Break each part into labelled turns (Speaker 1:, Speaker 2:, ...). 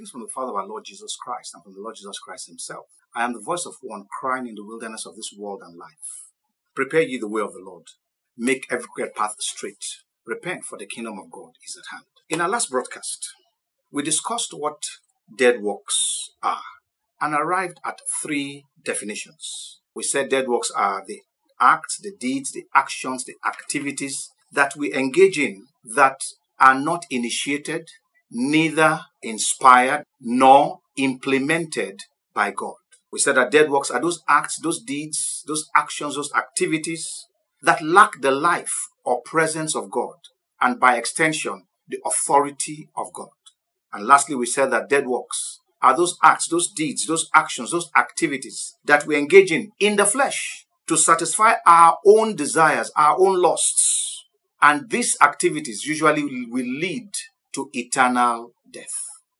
Speaker 1: Greetings from the Father of our Lord Jesus Christ and from the Lord Jesus Christ Himself. I am the voice of one crying in the wilderness of this world and life. Prepare ye the way of the Lord. Make every crooked path straight. Repent, for the kingdom of God is at hand. In our last broadcast, we discussed what dead works are and arrived at three definitions. We said dead works are the acts, the deeds, the actions, the activities that we engage in that are not initiated, neither inspired nor implemented by God. We said that dead works are those acts, those deeds, those actions, those activities that lack the life or presence of God, and by extension, the authority of God. And lastly, we said that dead works are those acts, those deeds, those actions, those activities that we engage in in the flesh to satisfy our own desires, our own lusts. And these activities usually will lead to eternal death.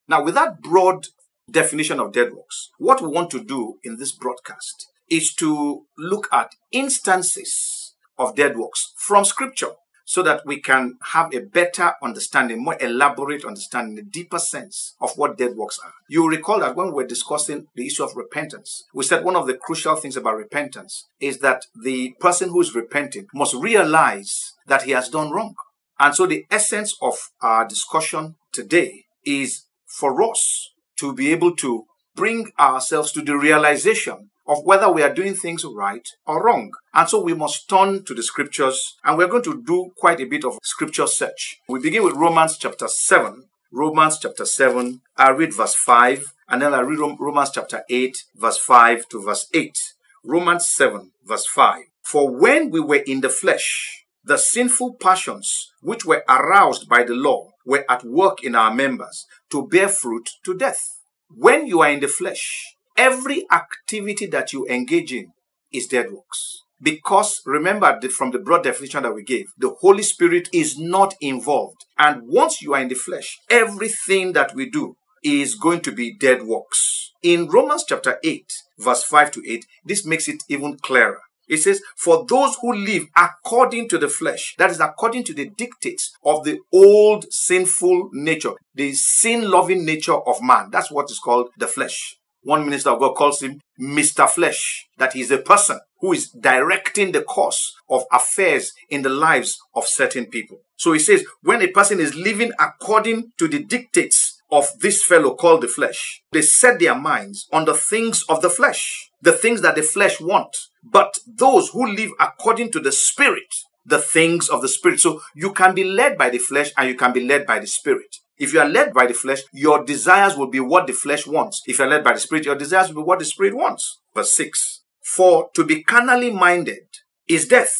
Speaker 1: Now, with that broad definition of dead works, what we want to do in this broadcast is to look at instances of dead works from scripture so that we can have a better understanding, more elaborate understanding, a deeper sense of what dead works are. You recall that when we were discussing the issue of repentance, we said one of the crucial things about repentance is that the person who is repenting must realize that he has done wrong. And so the essence of our discussion today is for us to be able to bring ourselves to the realization of whether we are doing things right or wrong. And so we must turn to the scriptures and we're going to do quite a bit of scripture search. We begin with Romans chapter 7. Romans chapter 7, I read verse 5 and then I read Romans chapter 8, verse 5 to verse 8. Romans 7, verse 5. For when we were in the flesh, the sinful passions which were aroused by the law were at work in our members to bear fruit to death. When you are in the flesh, every activity that you engage in is dead works. Because remember from the broad definition that we gave, the Holy Spirit is not involved. And once you are in the flesh, everything that we do is going to be dead works. In Romans chapter 8, verse 5 to 8, this makes it even clearer. It says, For those who live according to the flesh, that is according to the dictates of the old sinful nature, the sin loving nature of man. That's what is called the flesh. One minister of God calls him Mr. Flesh, that he's a person who is directing the course of affairs in the lives of certain people. So he says, when a person is living according to the dictates of this fellow called the flesh, they set their minds on the things of the flesh, the things that the flesh want. But those who live according to the spirit, the things of the spirit. So you can be led by the flesh and you can be led by the spirit. If you are led by the flesh, your desires will be what the flesh wants. If you are led by the spirit, your desires will be what the spirit wants. Verse 6. For to be carnally minded is death,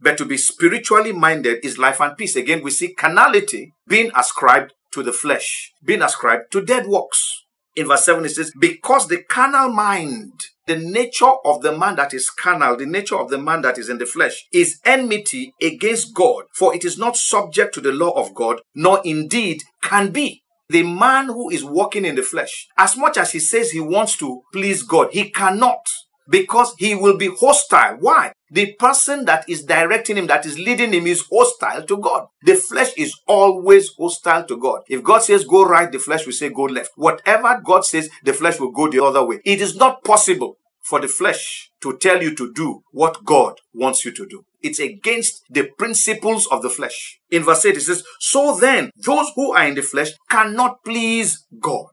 Speaker 1: but to be spiritually minded is life and peace. Again, we see carnality being ascribed to the flesh, being ascribed to dead works. In verse 7, it says, Because the carnal mind the nature of the man that is carnal, the nature of the man that is in the flesh, is enmity against God, for it is not subject to the law of God, nor indeed can be. The man who is walking in the flesh, as much as he says he wants to please God, he cannot because he will be hostile. Why? The person that is directing him, that is leading him, is hostile to God. The flesh is always hostile to God. If God says go right, the flesh will say go left. Whatever God says, the flesh will go the other way. It is not possible for the flesh to tell you to do what God wants you to do. It's against the principles of the flesh. In verse 8, it says, So then, those who are in the flesh cannot please God.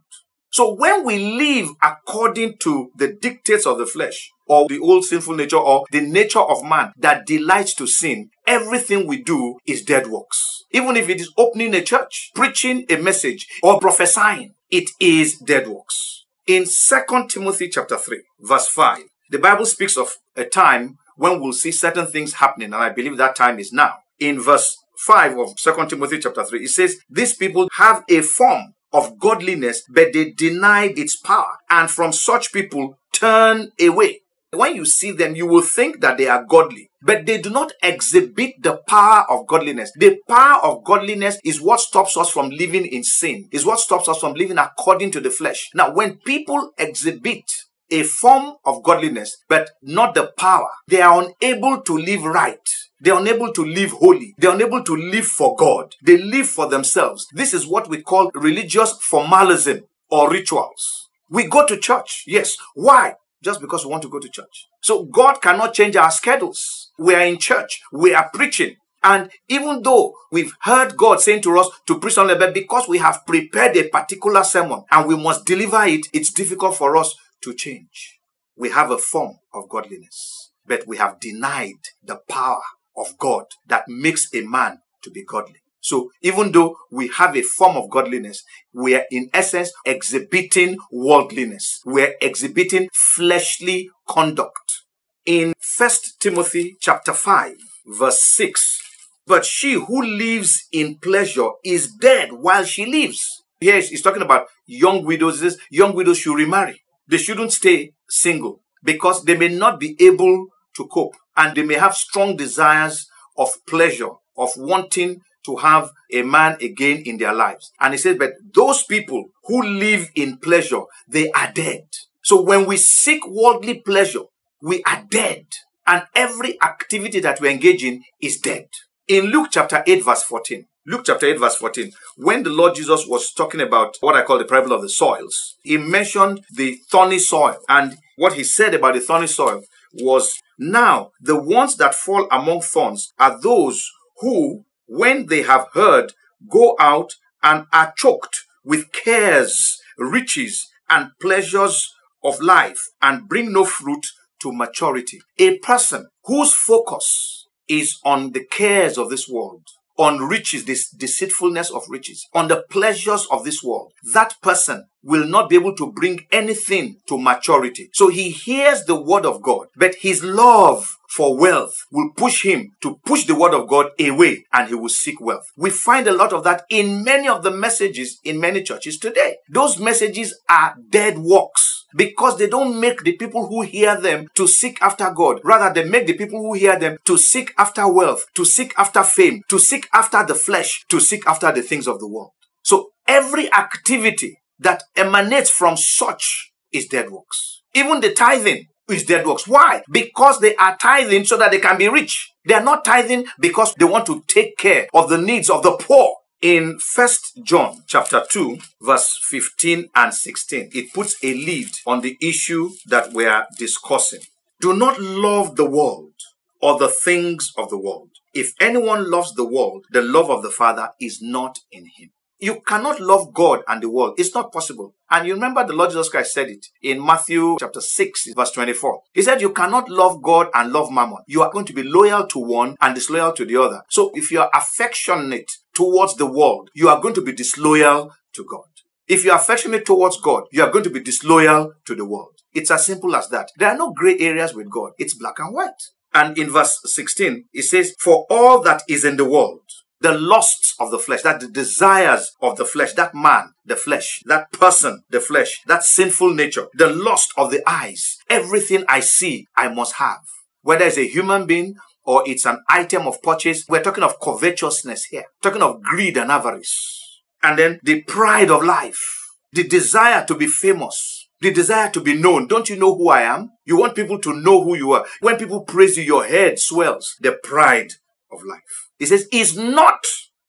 Speaker 1: So when we live according to the dictates of the flesh, or the old sinful nature, or the nature of man that delights to sin, everything we do is dead works. Even if it is opening a church, preaching a message, or prophesying, it is dead works. In 2 Timothy chapter 3, verse 5, the Bible speaks of a time when we'll see certain things happening, and I believe that time is now. In verse 5 of 2 Timothy chapter 3, it says, These people have a form of godliness, but they deny its power, and from such people turn away. When you see them, you will think that they are godly, but they do not exhibit the power of godliness. The power of godliness is what stops us from living in sin, is what stops us from living according to the flesh. Now, when people exhibit a form of godliness, but not the power, they are unable to live right. They're unable to live holy. They're unable to live for God. They live for themselves. This is what we call religious formalism. or rituals. We go to church, yes. Why? Just because we want to go to church. So God cannot change our schedules. We are in church, we are preaching. And even though we've heard God saying to us to preach on bed, because we have prepared a particular sermon and we must deliver it, it's difficult for us to change. We have a form of godliness, but we have denied the power of God that makes a man to be godly. So even though we have a form of godliness, we are in essence exhibiting worldliness. We're exhibiting fleshly conduct. In First Timothy chapter 5, verse 6, but she who lives in pleasure is dead while she lives. Here he's talking about young widows. This young widows should remarry. They shouldn't stay single because they may not be able to cope and they may have strong desires of pleasure, of wanting to have a man again in their lives. And he says, but those people who live in pleasure, they are dead. So when we seek worldly pleasure, we are dead. And every activity that we engage in is dead. In Luke chapter 8, verse 14, Luke chapter 8, verse 14, when the Lord Jesus was talking about what I call the parable of the soils, he mentioned the thorny soil. And what he said about the thorny soil was, Now the ones that fall among thorns are those who, when they have heard, go out and are choked with cares, riches, and pleasures of life and bring no fruit to maturity. A person whose focus is on the cares of this world, on riches, this deceitfulness of riches, on the pleasures of this world, that person will not be able to bring anything to maturity. So he hears the word of God, but his love for wealth will push him to push the word of God away and he will seek wealth. We find a lot of that in many of the messages in many churches today. Those messages are dead works because they don't make the people who hear them to seek after God. Rather, they make the people who hear them to seek after wealth, to seek after fame, to seek after the flesh, to seek after the things of the world. So every activity that emanates from such is dead works. Even the tithing is dead works. Why? Because they are tithing so that they can be rich. They are not tithing because they want to take care of the needs of the poor. In First John chapter 2 verse 15 and 16, it puts a lead on the issue that we are discussing. Do not love the world or the things of the world. If anyone loves the world, the love of the Father is not in him. You cannot love God and the world. It's not possible. And you remember the Lord Jesus Christ said it in Matthew chapter 6, verse 24. He said, You cannot love God and love mammon. You are going to be loyal to one and disloyal to the other. So if you are affectionate towards the world, you are going to be disloyal to God. If you are affectionate towards God, you are going to be disloyal to the world. It's as simple as that. There are no gray areas with God. It's black and white. And in verse 16, it says, For all that is in the world, the lusts of the flesh, that the desires of the flesh, that man, the flesh, that person, the flesh, that sinful nature, the lust of the eyes, everything I see, I must have. Whether it's a human being or it's an item of purchase, we're talking of covetousness here, talking of greed and avarice. And then the pride of life, the desire to be famous, the desire to be known. Don't you know who I am? You want people to know who you are. When people praise you, your head swells. The pride of life. He says, is not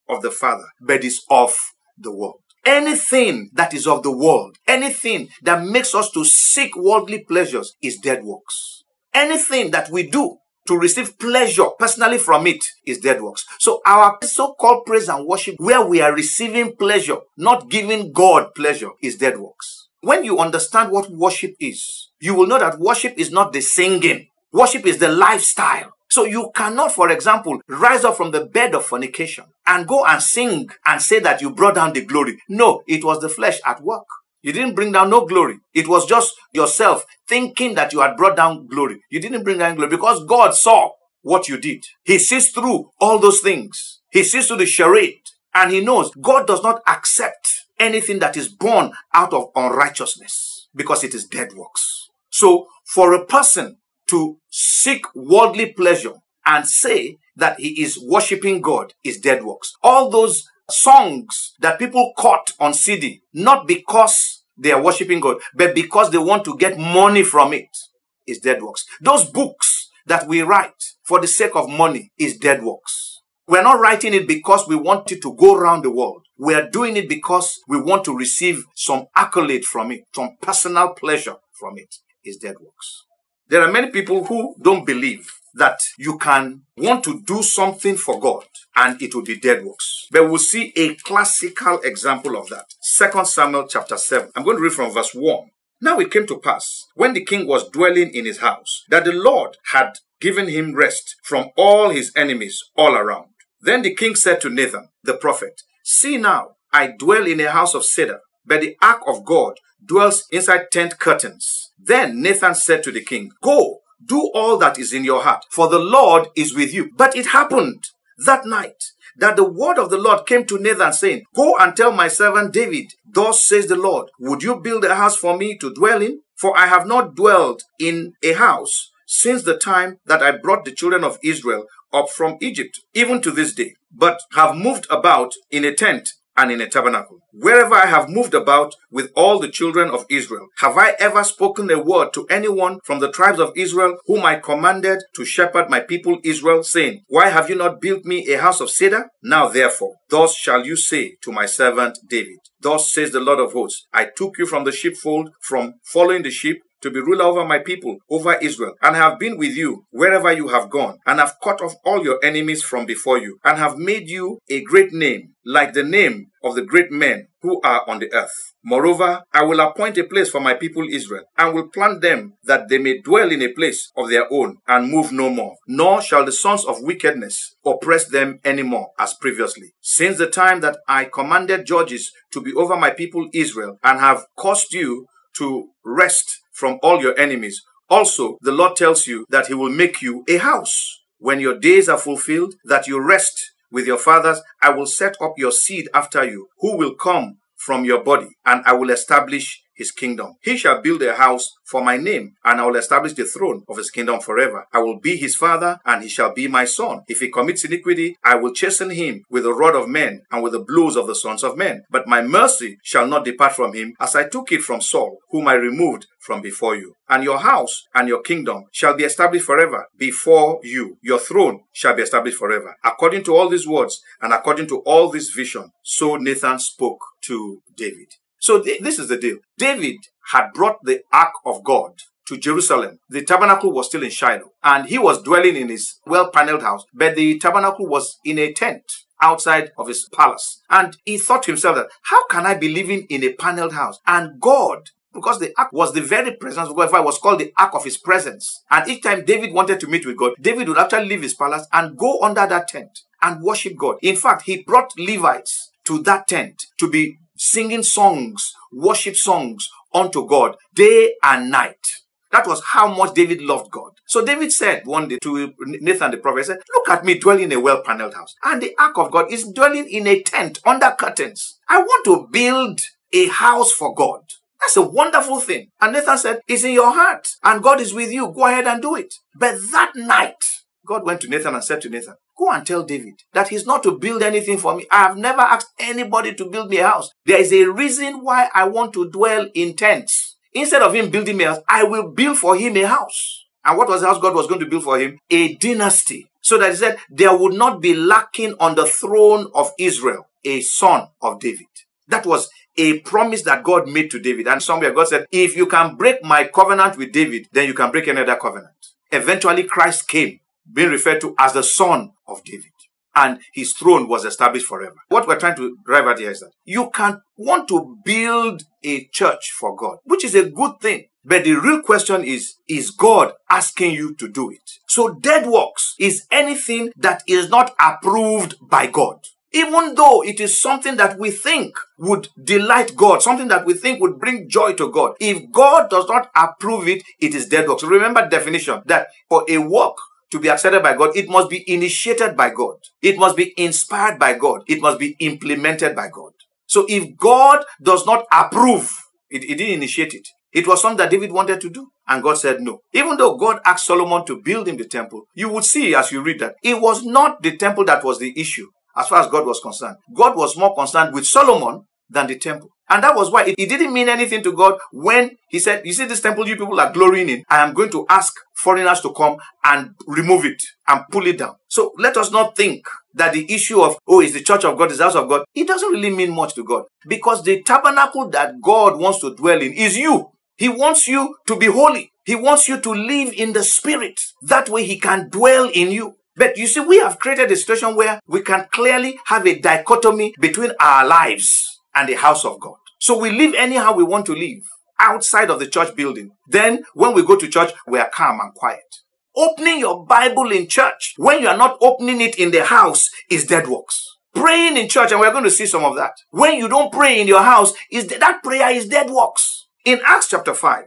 Speaker 1: of the Father, but is of the world. Anything that is of the world, anything that makes us to seek worldly pleasures is dead works. Anything that we do to receive pleasure personally from it is dead works. So our so-called praise and worship where we are receiving pleasure, not giving God pleasure is dead works. When you understand what worship is, you will know that worship is not the singing. Worship is the lifestyle. So you cannot, for example, rise up from the bed of fornication and go and sing and say that you brought down the glory. No, it was the flesh at work. You didn't bring down no glory. It was just yourself thinking that you had brought down glory. You didn't bring down glory because God saw what you did. He sees through all those things. He sees through the charade and he knows God does not accept anything that is born out of unrighteousness because it is dead works. So for a person to seek worldly pleasure and say that he is worshiping God is dead works. All those songs that people caught on CD, not because they are worshiping God, but because they want to get money from it, is dead works. Those books that we write for the sake of money is dead works. We're not writing it because we want it to go around the world. we are doing it because we want to receive some accolade from it, some personal pleasure from it, is dead works. There are many people who don't believe that you can want to do something for God and it will be dead works. But we'll see a classical example of that. Second Samuel chapter 7. I'm going to read from verse 1. Now it came to pass, when the king was dwelling in his house, that the Lord had given him rest from all his enemies all around. Then the king said to Nathan, the prophet, See now, I dwell in a house of cedar, but the ark of God dwells inside tent curtains. Then Nathan said to the king, Go, do all that is in your heart, for the Lord is with you. But it happened that night that the word of the Lord came to Nathan, saying, Go and tell my servant David, Thus says the Lord, Would you build a house for me to dwell in? For I have not dwelled in a house since the time that I brought the children of Israel up from Egypt, even to this day, but have moved about in a tent and in a tabernacle. Wherever I have moved about with all the children of Israel, have I ever spoken a word to anyone from the tribes of Israel whom I commanded to shepherd my people Israel, saying, Why have you not built me a house of cedar? Now therefore, thus shall you say to my servant David, Thus says the Lord of hosts, I took you from the sheepfold, from following the sheep, to be ruler over my people, over Israel, and have been with you wherever you have gone, and have cut off all your enemies from before you, and have made you a great name, like the name of the great men who are on the earth. Moreover, I will appoint a place for my people Israel, and will plant them that they may dwell in a place of their own, and move no more. Nor shall the sons of wickedness oppress them any more as previously. Since the time that I commanded judges to be over my people Israel, and have caused you to rest from all your enemies. Also, the Lord tells you that He will make you a house. When your days are fulfilled, that you rest with your fathers, I will set up your seed after you, who will come from your body, and I will establish his kingdom. He shall build a house for my name, and I will establish the throne of his kingdom forever. I will be his father, and he shall be my son. If he commits iniquity, I will chasten him with the rod of men and with the blows of the sons of men. But my mercy shall not depart from him, as I took it from Saul, whom I removed from before you. And your house and your kingdom shall be established forever before you. Your throne shall be established forever. According to all these words and according to all this vision, so Nathan spoke to David. So th- this is the deal. David had brought the ark of God to Jerusalem. The tabernacle was still in Shiloh and he was dwelling in his well paneled house, but the tabernacle was in a tent outside of his palace. And he thought to himself that, how can I be living in a paneled house? And God because the ark was the very presence of God. It was called the ark of his presence. And each time David wanted to meet with God, David would actually leave his palace and go under that tent and worship God. In fact, he brought Levites to that tent to be singing songs, worship songs unto God day and night. That was how much David loved God. So David said one day to Nathan the prophet, said, Look at me dwelling in a well paneled house. And the ark of God is dwelling in a tent under curtains. I want to build a house for God. That's a wonderful thing. And Nathan said, It's in your heart, and God is with you. Go ahead and do it. But that night, God went to Nathan and said to Nathan, Go and tell David that he's not to build anything for me. I have never asked anybody to build me a house. There is a reason why I want to dwell in tents. Instead of him building me a house, I will build for him a house. And what was the house God was going to build for him? A dynasty. So that he said there would not be lacking on the throne of Israel a son of David. That was a promise that God made to David. And somewhere God said, if you can break my covenant with David, then you can break another covenant. Eventually Christ came being referred to as the son of David. And his throne was established forever. What we're trying to drive at here is that you can want to build a church for God, which is a good thing. But the real question is, is God asking you to do it? So dead works is anything that is not approved by God. Even though it is something that we think would delight God, something that we think would bring joy to God. If God does not approve it, it is dead works. Remember definition that for a work to be accepted by God, it must be initiated by God. It must be inspired by God. It must be implemented by God. So if God does not approve, it, it didn't initiate it. It was something that David wanted to do. And God said no. Even though God asked Solomon to build him the temple, you would see as you read that it was not the temple that was the issue as far as God was concerned. God was more concerned with Solomon than the temple. And that was why it, it, didn't mean anything to God when he said, You see, this temple you people are glorying in. I am going to ask foreigners to come and remove it and pull it down. So let us not think that the issue of, oh, is the church of God, is the house of God, it doesn't really mean much to God. Because the tabernacle that God wants to dwell in is you. He wants you to be holy. He wants you to live in the spirit. That way he can dwell in you. But you see, we have created a situation where we can clearly have a dichotomy between our lives and the house of God. So we live anyhow we want to live outside of the church building. Then when we go to church, we are calm and quiet. Opening your Bible in church when you are not opening it in the house is dead works. Praying in church, and we're going to see some of that. When you don't pray in your house, is that prayer is dead works. In Acts chapter 5,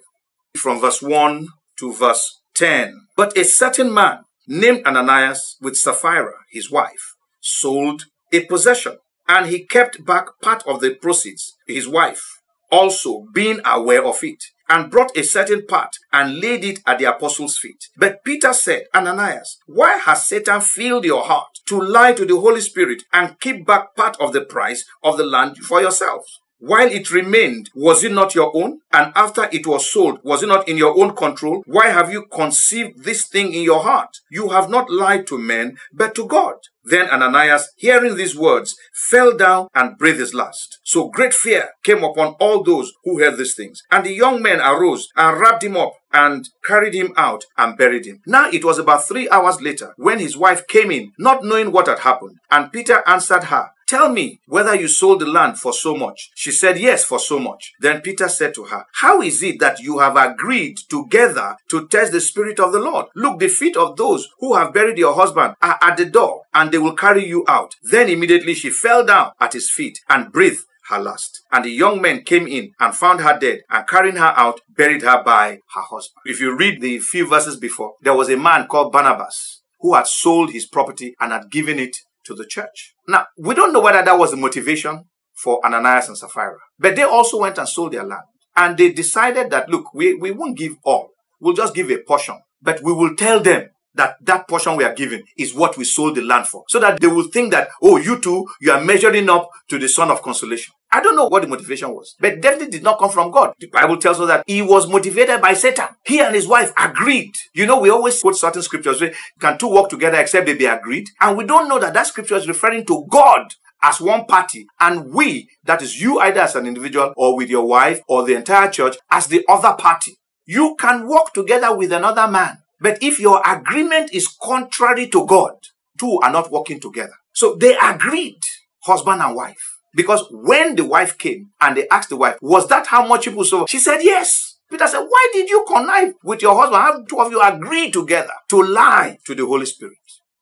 Speaker 1: from verse 1 to verse 10, but a certain man named Ananias with Sapphira, his wife, sold a possession, and he kept back part of the proceeds, his wife also being aware of it, and brought a certain part and laid it at the apostles' feet. But Peter said, Ananias, why has Satan filled your heart to lie to the Holy Spirit and keep back part of the price of the land for yourselves? While it remained, was it not your own? And after it was sold, was it not in your own control? Why have you conceived this thing in your heart? You have not lied to men, but to God. Then Ananias, hearing these words, fell down and breathed his last. So great fear came upon all those who heard these things. And the young men arose and wrapped him up and carried him out and buried him. Now it was about three hours later when his wife came in, not knowing what had happened. And Peter answered her, Tell me whether you sold the land for so much. She said, Yes, for so much. Then Peter said to her, How is it that you have agreed together to test the Spirit of the Lord? Look, the feet of those who have buried your husband are at the door, and they will carry you out. Then immediately she fell down at his feet and breathed her last. And the young men came in and found her dead and carrying her out, buried her by her husband. If you read the few verses before, there was a man called Barnabas who had sold his property and had given it to the church. Now, we don't know whether that was the motivation for Ananias and Sapphira, but they also went and sold their land. And they decided that, look, we, we won't give all. We'll just give a portion, but we will tell them that that portion we are giving is what we sold the land for. So that they will think that, oh, you too, you are measuring up to the son of consolation. I don't know what the motivation was, but definitely did not come from God. The Bible tells us that he was motivated by Satan. He and his wife agreed. You know, we always quote certain scriptures where can two work together except they be agreed? And we don't know that that scripture is referring to God as one party and we, that is you either as an individual or with your wife or the entire church as the other party. You can work together with another man but if your agreement is contrary to God, two are not working together. So they agreed, husband and wife. Because when the wife came and they asked the wife, was that how much people saw? She said, yes. Peter said, why did you connive with your husband? How two of you agree together to lie to the Holy Spirit?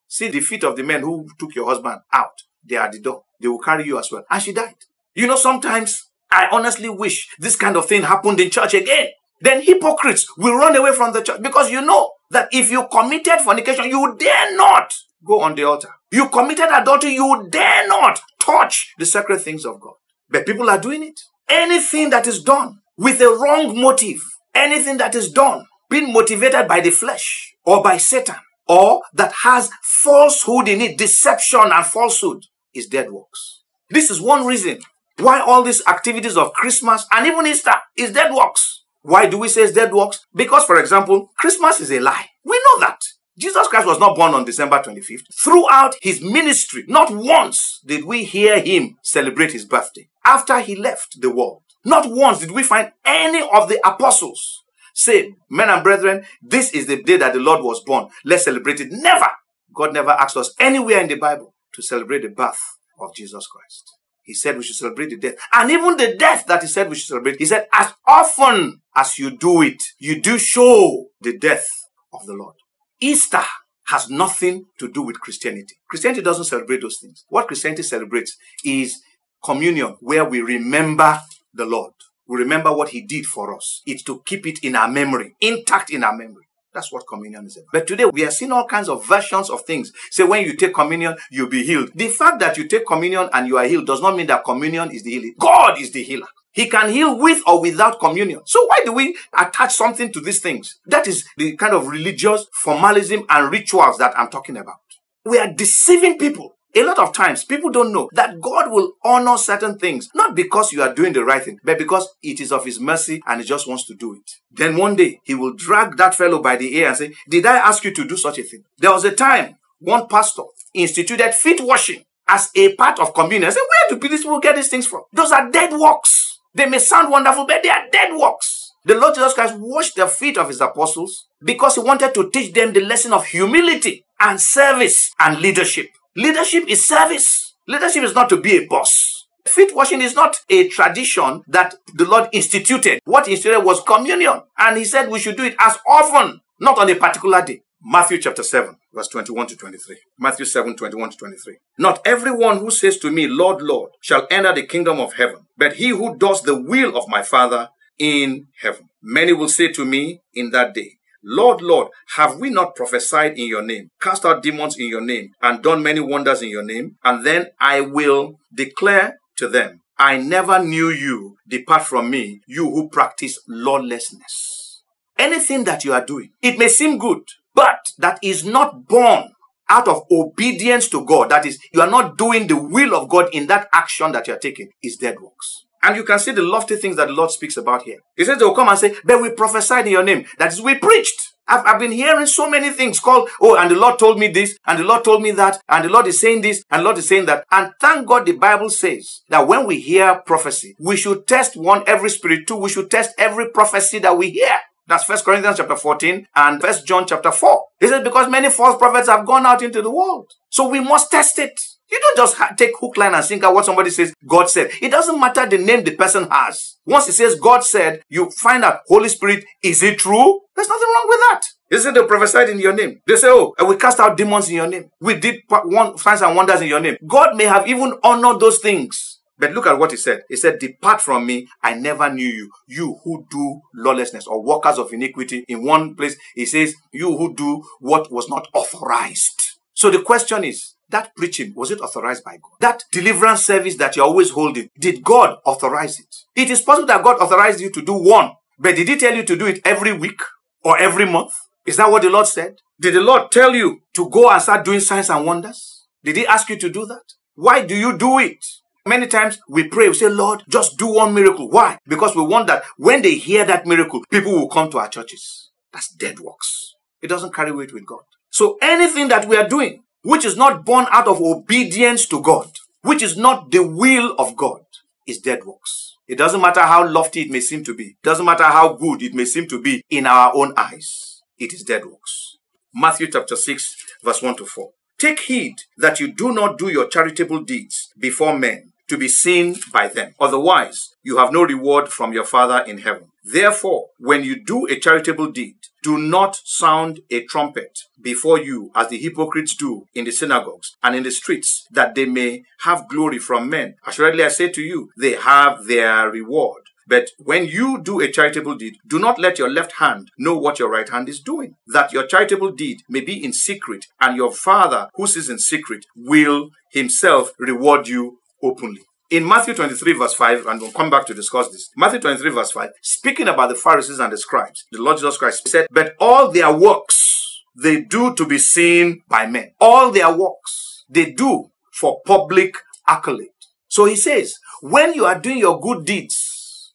Speaker 1: See the feet of the men who took your husband out. They are the door. They will carry you as well. And she died. You know, sometimes I honestly wish this kind of thing happened in church again. Then hypocrites will run away from the church because you know that if you committed fornication, you dare not go on the altar. You committed adultery, you dare not touch the sacred things of God. But people are doing it. Anything that is done with a wrong motive, anything that is done being motivated by the flesh or by Satan, or that has falsehood in it, deception and falsehood, is dead works. This is one reason why all these activities of Christmas and even Easter is dead works. Why do we say it's dead works? Because, for example, Christmas is a lie. We know that. Jesus Christ was not born on December 25th. Throughout his ministry, not once did we hear him celebrate his birthday. After he left the world, not once did we find any of the apostles say, Men and brethren, this is the day that the Lord was born. Let's celebrate it. Never. God never asked us anywhere in the Bible to celebrate the birth of Jesus Christ. He said we should celebrate the death. And even the death that he said we should celebrate, he said, as often as you do it, you do show the death of the Lord. Easter has nothing to do with Christianity. Christianity doesn't celebrate those things. What Christianity celebrates is communion, where we remember the Lord. We remember what he did for us. It's to keep it in our memory, intact in our memory. That's what communion is about. But today we are seeing all kinds of versions of things. Say when you take communion, you'll be healed. The fact that you take communion and you are healed does not mean that communion is the healing. God is the healer. He can heal with or without communion. So why do we attach something to these things? That is the kind of religious formalism and rituals that I'm talking about. We are deceiving people A lot of times people don't know that God will honor certain things, not because you are doing the right thing, but because it is of His mercy and He just wants to do it. Then one day He will drag that fellow by the ear and say, Did I ask you to do such a thing? There was a time one pastor instituted feet washing as a part of communion. I said, Where do people get these things from? Those are dead works. They may sound wonderful, but they are dead works. The Lord Jesus Christ washed the feet of his apostles because he wanted to teach them the lesson of humility and service and leadership. Leadership is service. Leadership is not to be a boss. Feet washing is not a tradition that the Lord instituted. What he instituted was communion. And he said we should do it as often, not on a particular day. Matthew chapter 7, verse 21 to 23. Matthew 7, 21 to 23. Not everyone who says to me, Lord, Lord, shall enter the kingdom of heaven, but he who does the will of my Father in heaven. Many will say to me in that day, Lord, Lord, have we not prophesied in your name, cast out demons in your name, and done many wonders in your name? And then I will declare to them, I never knew you. Depart from me, you who practice lawlessness. Anything that you are doing, it may seem good, but that is not born out of obedience to God. That is, you are not doing the will of God in that action that you are taking, is dead works. And you can see the lofty things that the Lord speaks about here. He says they will come and say, but we prophesied in your name. That is, we preached. I've, I've been hearing so many things called, oh, and the Lord told me this, and the Lord told me that, and the Lord is saying this, and the Lord is saying that. And thank God the Bible says that when we hear prophecy, we should test one, every spirit, two, we should test every prophecy that we hear. That's First Corinthians chapter 14 and First John chapter 4. He says, because many false prophets have gone out into the world. So we must test it. You don't just ha- take hook, line, and sinker what somebody says God said. It doesn't matter the name the person has. Once he says God said, you find out Holy Spirit, is it true? There's nothing wrong with that. Isn't they prophesied in your name? They say, oh, we cast out demons in your name. We did one signs and wonders in your name. God may have even honored those things. But look at what he said. He said, Depart from me, I never knew you. You who do lawlessness or workers of iniquity. In one place, he says, You who do what was not authorized. So the question is, that preaching, was it authorized by God? That deliverance service that you're always holding, did God authorize it? It is possible that God authorized you to do one, but did He tell you to do it every week or every month? Is that what the Lord said? Did the Lord tell you to go and start doing signs and wonders? Did He ask you to do that? Why do you do it? Many times we pray, we say, Lord, just do one miracle. Why? Because we want that when they hear that miracle, people will come to our churches. That's dead works. It doesn't carry weight with God. So anything that we are doing, which is not born out of obedience to God, which is not the will of God, is dead works. It doesn't matter how lofty it may seem to be. Doesn't matter how good it may seem to be in our own eyes. It is dead works. Matthew chapter 6 verse 1 to 4. Take heed that you do not do your charitable deeds before men to be seen by them. Otherwise, you have no reward from your Father in heaven. Therefore, when you do a charitable deed, do not sound a trumpet before you as the hypocrites do in the synagogues and in the streets, that they may have glory from men. Assuredly, I say to you, they have their reward. But when you do a charitable deed, do not let your left hand know what your right hand is doing, that your charitable deed may be in secret, and your Father who sees in secret will himself reward you openly. In Matthew 23, verse 5, and we'll come back to discuss this. Matthew 23, verse 5, speaking about the Pharisees and the scribes, the Lord Jesus Christ said, But all their works they do to be seen by men. All their works they do for public accolade. So he says, when you are doing your good deeds,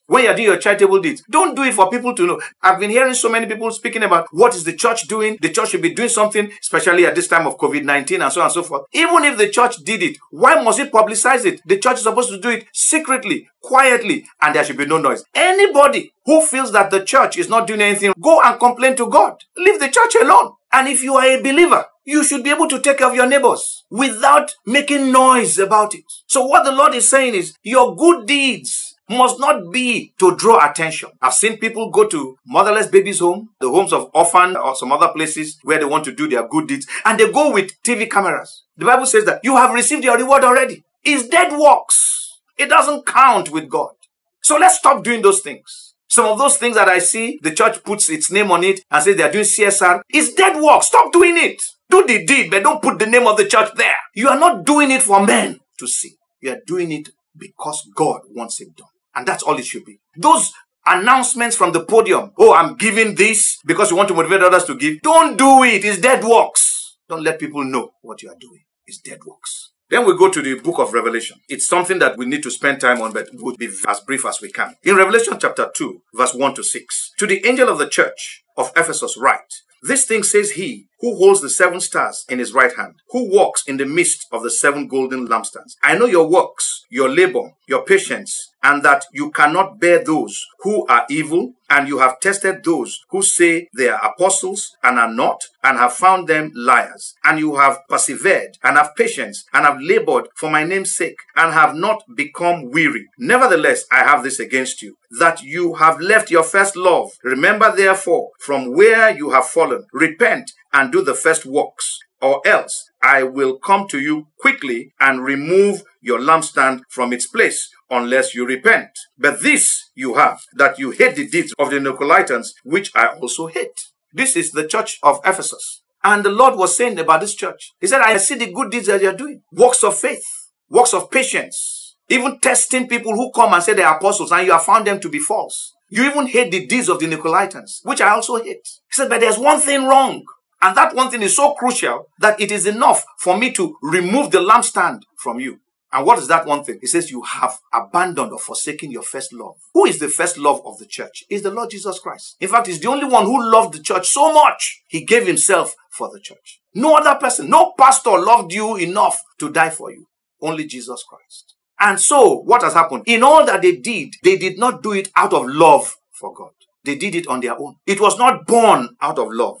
Speaker 1: when you're doing your charitable deeds, don't do it for people to know. I've been hearing so many people speaking about what is the church doing. The church should be doing something, especially at this time of COVID 19 and so on and so forth. Even if the church did it, why must it publicize it? The church is supposed to do it secretly, quietly, and there should be no noise. Anybody who feels that the church is not doing anything, go and complain to God. Leave the church alone. And if you are a believer, you should be able to take care of your neighbors without making noise about it. So what the Lord is saying is your good deeds must not be to draw attention. I've seen people go to motherless babies' home, the homes of orphan or some other places where they want to do their good deeds, and they go with TV cameras. The Bible says that you have received your reward already. It's dead works. It doesn't count with God. So let's stop doing those things. Some of those things that I see, the church puts its name on it and says they are doing CSR. It's dead work. Stop doing it. Do the deed, but don't put the name of the church there. You are not doing it for men to see. You are doing it because God wants it done. And that's all it should be. Those announcements from the podium. Oh, I'm giving this because you want to motivate others to give. Don't do it. It's dead works. Don't let people know what you are doing. It's dead works. Then we go to the book of Revelation. It's something that we need to spend time on, but would be as brief as we can. In Revelation chapter 2, verse 1 to 6, to the angel of the church of Ephesus write, this thing says he who holds the seven stars in his right hand, who walks in the midst of the seven golden lampstands. I know your works, your labor, your patience, and that you cannot bear those who are evil, and you have tested those who say they are apostles and are not, and have found them liars. And you have persevered and have patience and have labored for my name's sake and have not become weary. Nevertheless, I have this against you, that you have left your first love. Remember therefore from where you have fallen, repent and do the first works, or else I will come to you quickly and remove your lampstand from its place unless you repent. But this you have, that you hate the deeds of the Nicolaitans, which I also hate. This is the church of Ephesus. And the Lord was saying about this church, He said, I see the good deeds that you're doing, works of faith, works of patience, even testing people who come and say they are apostles and you have found them to be false. You even hate the deeds of the Nicolaitans, which I also hate. He said, but there's one thing wrong. And that one thing is so crucial that it is enough for me to remove the lampstand from you. And what is that one thing? He says, You have abandoned or forsaken your first love. Who is the first love of the church? Is the Lord Jesus Christ. In fact, he's the only one who loved the church so much, he gave himself for the church. No other person, no pastor loved you enough to die for you. Only Jesus Christ. And so, what has happened? In all that they did, they did not do it out of love for God. They did it on their own. It was not born out of love.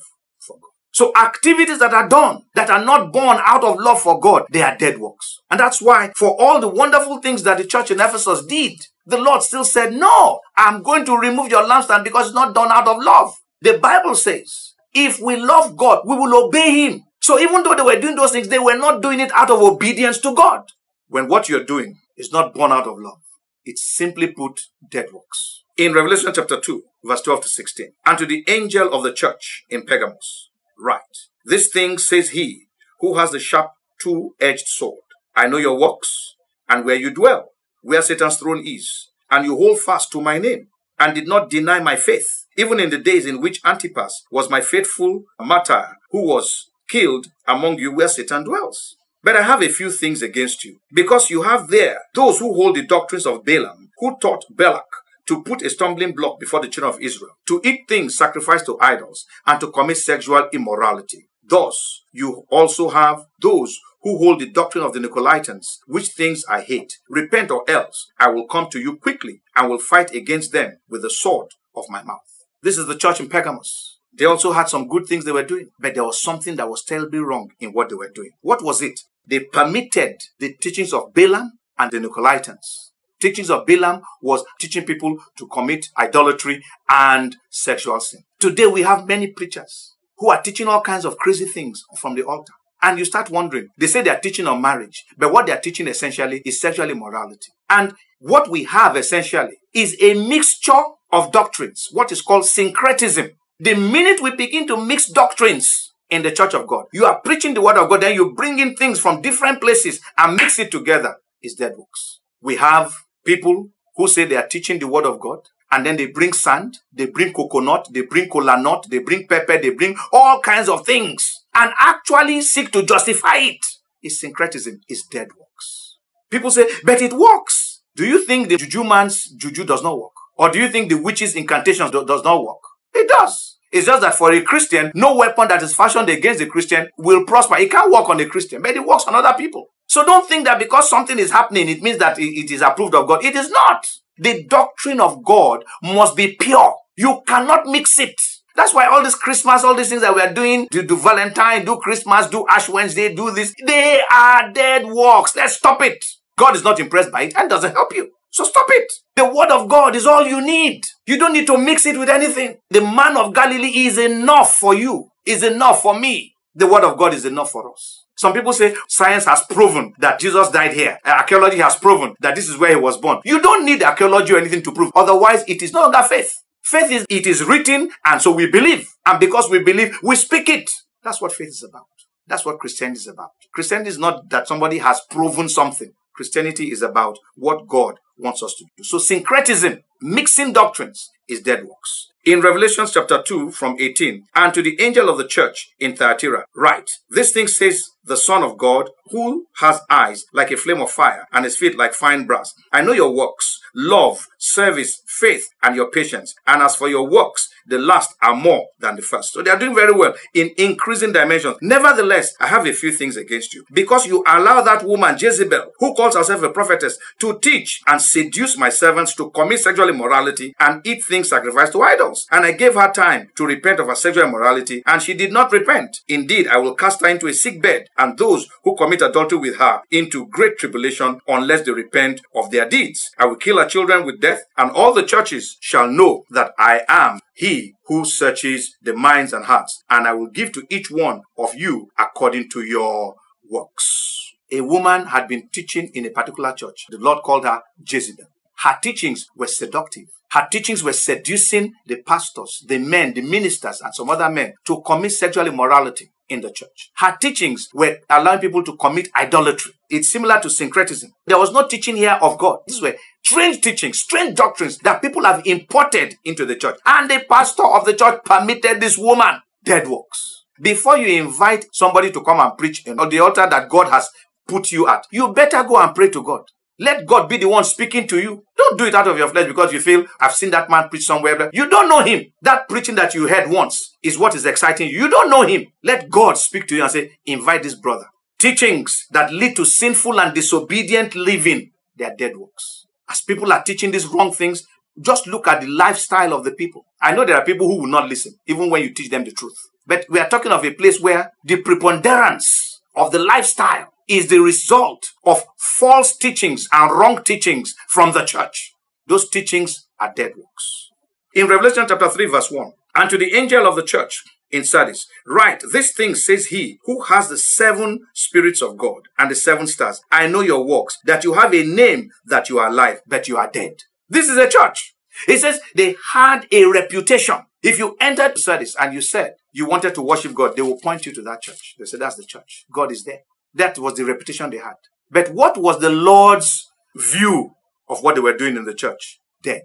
Speaker 1: So activities that are done that are not born out of love for God, they are dead works. And that's why for all the wonderful things that the church in Ephesus did, the Lord still said, no, I'm going to remove your lampstand because it's not done out of love. The Bible says, if we love God, we will obey Him. So even though they were doing those things, they were not doing it out of obedience to God. When what you're doing is not born out of love, it's simply put dead works. In Revelation chapter 2, verse 12 to 16, and to the angel of the church in Pergamos, write. This thing says he who has the sharp two edged sword. I know your works and where you dwell, where Satan's throne is, and you hold fast to my name and did not deny my faith, even in the days in which Antipas was my faithful martyr who was killed among you where Satan dwells. But I have a few things against you, because you have there those who hold the doctrines of Balaam, who taught Balak to put a stumbling block before the children of Israel, to eat things sacrificed to idols, and to commit sexual immorality. Thus, you also have those who hold the doctrine of the Nicolaitans, which things I hate. Repent or else I will come to you quickly and will fight against them with the sword of my mouth. This is the church in Pergamos. They also had some good things they were doing, but there was something that was terribly wrong in what they were doing. What was it? They permitted the teachings of Balaam and the Nicolaitans teachings of Balaam was teaching people to commit idolatry and sexual sin. Today we have many preachers who are teaching all kinds of crazy things from the altar. And you start wondering, they say they are teaching on marriage, but what they are teaching essentially is sexual immorality. And what we have essentially is a mixture of doctrines, what is called syncretism. The minute we begin to mix doctrines in the church of God, you are preaching the word of God, then you bring in things from different places and mix it together, is dead works. We have people who say they are teaching the word of God, and then they bring sand, they bring coconut, they bring cola nut, they bring pepper, they bring all kinds of things, and actually seek to justify it. It's syncretism, it's dead works. People say, but it works. Do you think the juju man's juju does not work? Or do you think the witch's incantations do- does not work? It does. It's just that for a Christian, no weapon that is fashioned against a Christian will prosper. It can't work on a Christian, but it works on other people. So don't think that because something is happening, it means that it is approved of God. It is not. The doctrine of God must be pure. You cannot mix it. That's why all this Christmas, all these things that we are doing, do, do Valentine, do Christmas, do Ash Wednesday, do this, they are dead works. Let's stop it. God is not impressed by it and doesn't help you. So stop it. The word of God is all you need. You don't need to mix it with anything. The man of Galilee is enough for you, is enough for me. The word of God is enough for us. Some people say science has proven that Jesus died here. Uh, archaeology has proven that this is where he was born. You don't need archaeology or anything to prove. Otherwise, it is no longer faith. Faith is, it is written, and so we believe. And because we believe, we speak it. That's what faith is about. That's what Christianity is about. Christianity is not that somebody has proven something. Christianity is about what God wants us to do. So syncretism, mixing doctrines, is dead works. In Revelation chapter 2 from 18, and to the angel of the church in Thyatira, write, This thing says the Son of God, who has eyes like a flame of fire and his feet like fine brass. I know your works, love, service, faith, and your patience. And as for your works, the last are more than the first. So they are doing very well in increasing dimensions. Nevertheless, I have a few things against you. Because you allow that woman, Jezebel, who calls herself a prophetess, to teach and seduce my servants to commit sexual immorality and eat things sacrificed to idols. And I gave her time to repent of her sexual immorality, and she did not repent. Indeed, I will cast her into a sick bed and those who commit adultery with her into great tribulation unless they repent of their deeds. I will kill her children with death, and all the churches shall know that I am he who searches the minds and hearts, and I will give to each one of you according to your works. A woman had been teaching in a particular church. The Lord called her Jezebel. Her teachings were seductive. Her teachings were seducing the pastors, the men, the ministers, and some other men to commit sexual immorality in the church. Her teachings were allowing people to commit idolatry. It's similar to syncretism. There was no teaching here of God. These were strange teachings, strange doctrines that people have imported into the church. And the pastor of the church permitted this woman dead works. Before you invite somebody to come and preach on the altar that God has put you at, you better go and pray to God. Let God be the one speaking to you. Don't do it out of your flesh because you feel, I've seen that man preach somewhere. You don't know him. That preaching that you heard once is what is exciting you. You don't know him. Let God speak to you and say, invite this brother. Teachings that lead to sinful and disobedient living, they are dead works. As people are teaching these wrong things, just look at the lifestyle of the people. I know there are people who will not listen, even when you teach them the truth. But we are talking of a place where the preponderance of the lifestyle is the result of false teachings and wrong teachings from the church. Those teachings are dead works. In Revelation chapter 3, verse 1, and to the angel of the church in Sardis, write, This thing says he who has the seven spirits of God and the seven stars. I know your works, that you have a name that you are alive, but you are dead. This is a church. He says they had a reputation. If you entered Sardis and you said you wanted to worship God, they will point you to that church. They say, That's the church. God is there. That was the reputation they had. But what was the Lord's view of what they were doing in the church? Dead.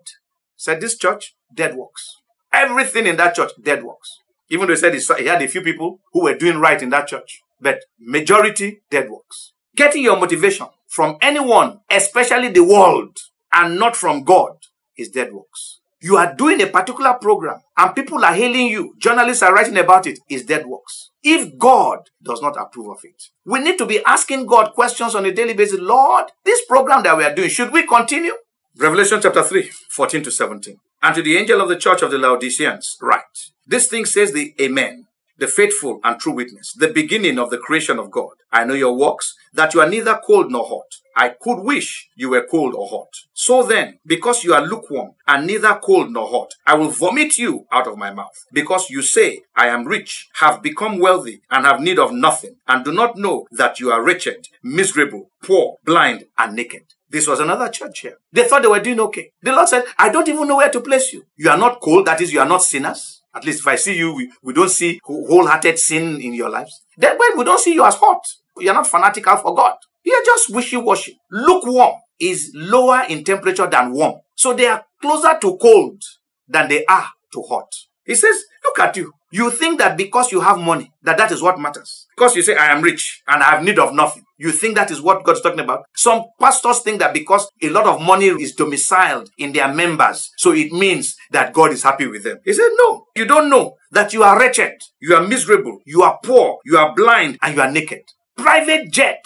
Speaker 1: Said this church, dead works. Everything in that church, dead works. Even though he said he had a few people who were doing right in that church, but majority, dead works. Getting your motivation from anyone, especially the world, and not from God, is dead works you are doing a particular program and people are hailing you, journalists are writing about it, is dead works. If God does not approve of it, we need to be asking God questions on a daily basis. Lord, this program that we are doing, should we continue? Revelation chapter 3, 14 to 17. And to the angel of the church of the Laodiceans, write, This thing says the Amen, the faithful and true witness, the beginning of the creation of God. I know your works, that you are neither cold nor hot. I could wish you were cold or hot. So then, because you are lukewarm and neither cold nor hot, I will vomit you out of my mouth. Because you say, I am rich, have become wealthy, and have need of nothing, and do not know that you are wretched, miserable, poor, blind, and naked. This was another church here. They thought they were doing okay. The Lord said, I don't even know where to place you. You are not cold, that is, you are not sinners. At least if I see you, we, we don't see wholehearted sin in your lives. Then we don't see you as hot. You're not fanatical for God. You're just wishy-washy. Lukewarm is lower in temperature than warm. So they are closer to cold than they are to hot. He says, look at you. You think that because you have money, that that is what matters. Because you say, I am rich and I have need of nothing. You think that is what God is talking about. Some pastors think that because a lot of money is domiciled in their members, so it means that God is happy with them. He said, no, you don't know that you are wretched, you are miserable, you are poor, you are blind, and you are naked. Private jet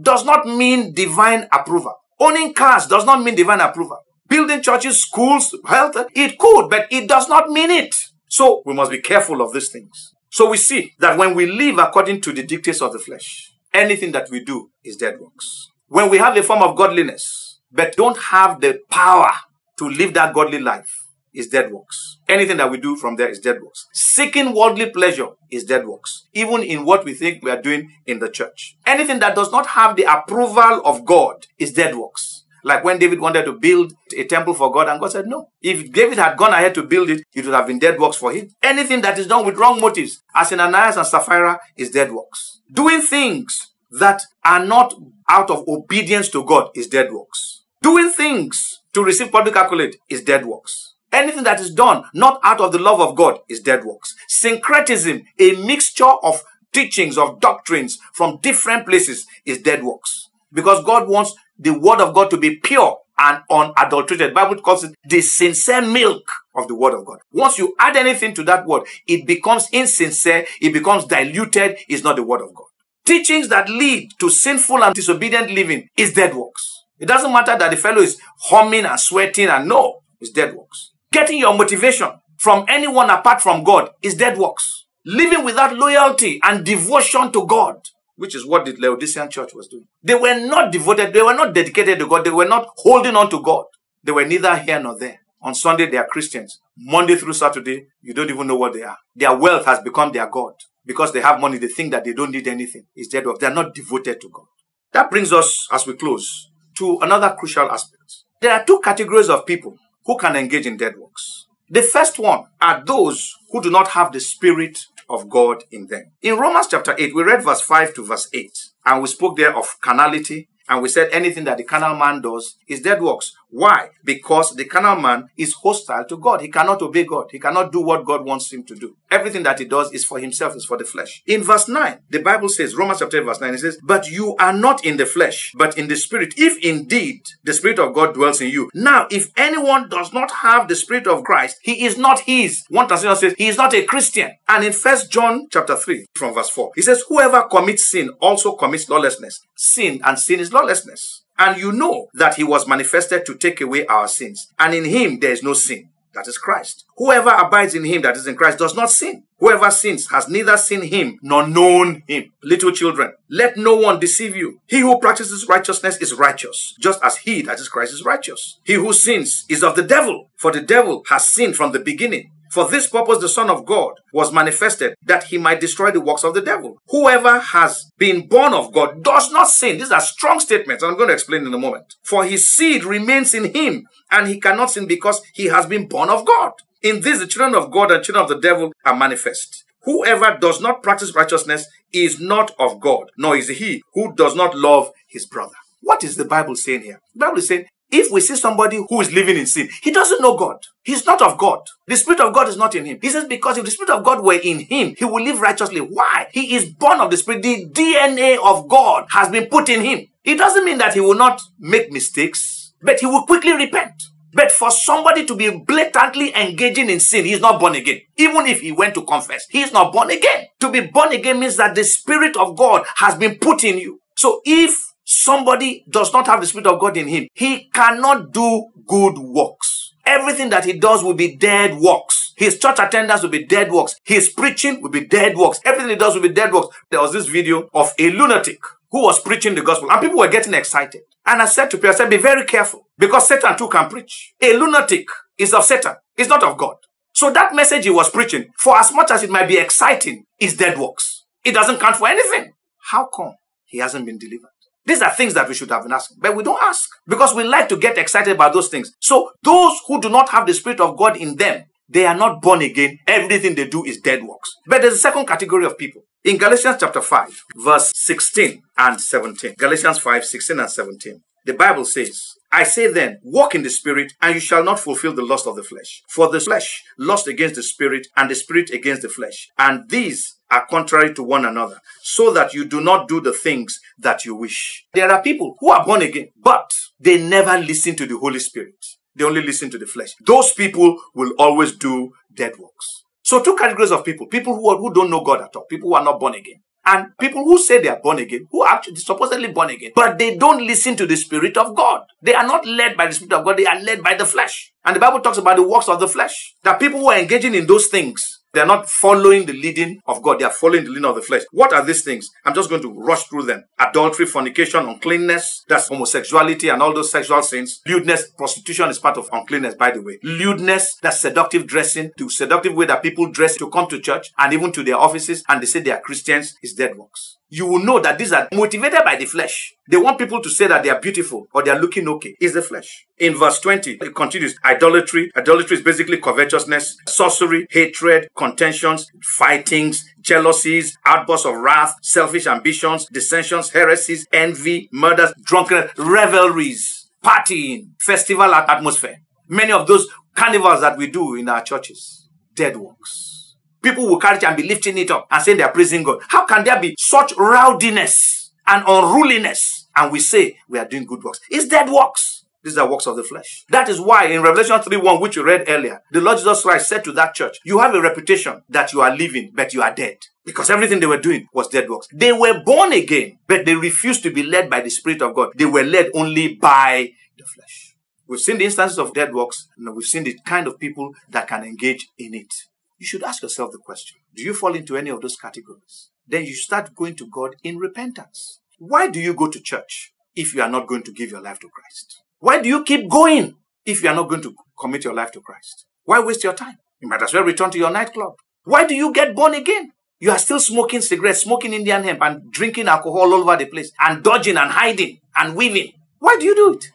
Speaker 1: does not mean divine approval. Owning cars does not mean divine approval. Building churches, schools, health, it could, but it does not mean it. So we must be careful of these things. So we see that when we live according to the dictates of the flesh, anything that we do is dead works. When we have a form of godliness, but don't have the power to live that godly life, is dead works. Anything that we do from there is dead works. Seeking worldly pleasure is dead works, even in what we think we are doing in the church. Anything that does not have the approval of God is dead works. Like when David wanted to build a temple for God, and God said no. If David had gone ahead to build it, it would have been dead works for him. Anything that is done with wrong motives, as in Ananias and Sapphira, is dead works. Doing things that are not out of obedience to God is dead works. Doing things to receive public accolade is dead works. Anything that is done not out of the love of God is dead works. Syncretism, a mixture of teachings, of doctrines from different places, is dead works. Because God wants the word of God to be pure and unadulterated. The Bible calls it the sincere milk of the word of God. Once you add anything to that word, it becomes insincere, it becomes diluted, it's not the word of God. Teachings that lead to sinful and disobedient living is dead works. It doesn't matter that the fellow is humming and sweating and no, it's dead works. Getting your motivation from anyone apart from God is dead works. Living without loyalty and devotion to God, which is what the Laodicean church was doing. They were not devoted, they were not dedicated to God, they were not holding on to God. They were neither here nor there. On Sunday, they are Christians. Monday through Saturday, you don't even know what they are. Their wealth has become their God. Because they have money, they think that they don't need anything. It's dead work. They are not devoted to God. That brings us, as we close, to another crucial aspect. There are two categories of people who can engage in dead works. The first one are those who do not have the Spirit of God in them. In Romans chapter 8, we read verse 5 to verse 8, and we spoke there of carnality, and we said anything that the carnal man does is dead works. Why? Because the carnal man is hostile to God. He cannot obey God. He cannot do what God wants him to do. Everything that he does is for himself, is for the flesh. In verse 9, the Bible says, Romans chapter 8, verse 9, it says, But you are not in the flesh, but in the spirit, if indeed the spirit of God dwells in you. Now, if anyone does not have the spirit of Christ, he is not his. One translation says, he is not a Christian. And in First John chapter 3, from verse 4, he says, Whoever commits sin also commits lawlessness. Sin and sin is lawlessness. And you know that he was manifested to take away our sins. And in him there is no sin. That is Christ. Whoever abides in him that is in Christ does not sin. Whoever sins has neither seen him nor known him. Little children, let no one deceive you. He who practices righteousness is righteous, just as he that is Christ is righteous. He who sins is of the devil, for the devil has sinned from the beginning. For this purpose, the Son of God was manifested that he might destroy the works of the devil. Whoever has been born of God does not sin. These are strong statements, and I'm going to explain in a moment. For his seed remains in him, and he cannot sin because he has been born of God. In this, the children of God and children of the devil are manifest. Whoever does not practice righteousness is not of God, nor is he who does not love his brother. What is the Bible saying here? The Bible is saying if we see somebody who is living in sin, he doesn't know God. He's not of God. The Spirit of God is not in him. He says, because if the Spirit of God were in him, he will live righteously. Why? He is born of the Spirit. The DNA of God has been put in him. It doesn't mean that he will not make mistakes, but he will quickly repent. But for somebody to be blatantly engaging in sin, he's not born again. Even if he went to confess, he is not born again. To be born again means that the Spirit of God has been put in you. So if somebody does not have the Spirit of God in him, he cannot do good works. Everything that he does will be dead works. His church attendance will be dead works. His preaching will be dead works. Everything he does will be dead works. There was this video of a lunatic who was preaching the gospel and people were getting excited. And I said to Peter, I said, be very careful because Satan too can preach. A lunatic is of Satan. It's not of God. So that message he was preaching, for as much as it might be exciting, is dead works. It doesn't count for anything. How come he hasn't been delivered? These are things that we should have been asking, but we don't ask because we like to get excited about those things. So those who do not have the Spirit of God in them, they are not born again. Everything they do is dead works. But there's a second category of people. In Galatians chapter 5, verse 16 and 17. Galatians 5, 16 and 17. The Bible says, I say then, walk in the Spirit, and you shall not fulfill the lust of the flesh. For the flesh lust against the Spirit, and the Spirit against the flesh. And these are contrary to one another, so that you do not do the things that you wish. There are people who are born again, but they never listen to the Holy Spirit. They only listen to the flesh. Those people will always do dead works. So two categories of people. People who, are, who don't know God at all. People who are not born again and people who say they are born again, who are actually supposedly born again, but they don't listen to the Spirit of God. They are not led by the Spirit of God, they are led by the flesh. And the Bible talks about the works of the flesh. That people who are engaging in those things, they're not following the leading of God. They are following the leading of the flesh. What are these things? I'm just going to rush through them. Adultery, fornication, uncleanness. That's homosexuality and all those sexual sins. Lewdness, prostitution is part of uncleanness, by the way. Lewdness, that's seductive dressing, the seductive way that people dress to come to church and even to their offices and they say they are Christians is dead works you will know that these are motivated by the flesh. They want people to say that they are beautiful or they are looking okay. Is the flesh. In verse 20, it continues idolatry. Idolatry is basically covetousness, sorcery, hatred, contentions, fightings, jealousies, outbursts of wrath, selfish ambitions, dissensions, heresies, envy, murders, drunkenness, revelries, partying, festival atmosphere. Many of those carnivals that we do in our churches. Dead works. People will carry it and be lifting it up and saying they are praising God. How can there be such rowdiness and unruliness? And we say we are doing good works. It's dead works. These are works of the flesh. That is why in Revelation 3 1, which you read earlier, the Lord Jesus Christ said to that church, You have a reputation that you are living, but you are dead. Because everything they were doing was dead works. They were born again, but they refused to be led by the Spirit of God. They were led only by the flesh. We've seen the instances of dead works, and we've seen the kind of people that can engage in it. You should ask yourself the question Do you fall into any of those categories? Then you start going to God in repentance. Why do you go to church if you are not going to give your life to Christ? Why do you keep going if you are not going to commit your life to Christ? Why waste your time? You might as well return to your nightclub. Why do you get born again? You are still smoking cigarettes, smoking Indian hemp, and drinking alcohol all over the place, and dodging and hiding and weaving. Why do you do it?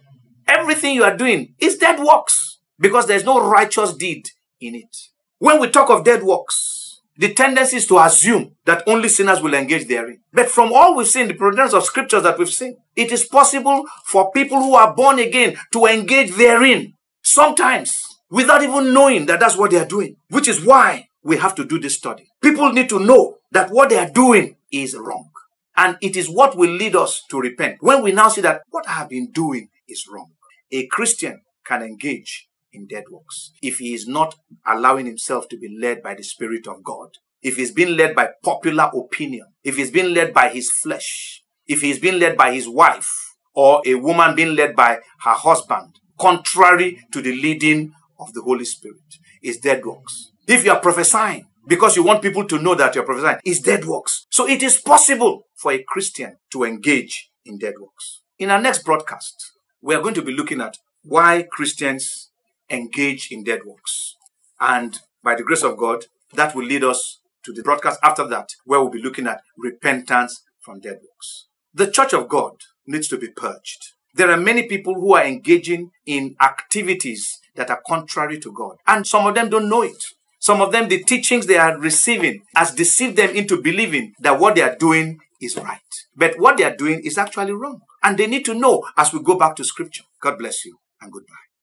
Speaker 1: Everything you are doing is dead works because there's no righteous deed in it. When we talk of dead works, the tendency is to assume that only sinners will engage therein. But from all we've seen, the providence of scriptures that we've seen, it is possible for people who are born again to engage therein sometimes without even knowing that that's what they are doing, which is why we have to do this study. People need to know that what they are doing is wrong. And it is what will lead us to repent. When we now see that what I have been doing is wrong, a Christian can engage in dead works if he is not allowing himself to be led by the Spirit of God. If he's being led by popular opinion, if he's being led by his flesh, if he's being led by his wife, or a woman being led by her husband, contrary to the leading of the Holy Spirit, is dead works. If you are prophesying because you want people to know that you're prophesying, is dead works. So it is possible for a Christian to engage in dead works. In our next broadcast, we are going to be looking at why Christians engage in dead works. And by the grace of God, that will lead us to the broadcast after that, where we'll be looking at repentance from dead works. The church of God needs to be purged. There are many people who are engaging in activities that are contrary to God, and some of them don't know it. Some of them, the teachings they are receiving has deceived them into believing that what they are doing is right. But what they are doing is actually wrong. And they need to know as we go back to scripture. God bless you and goodbye.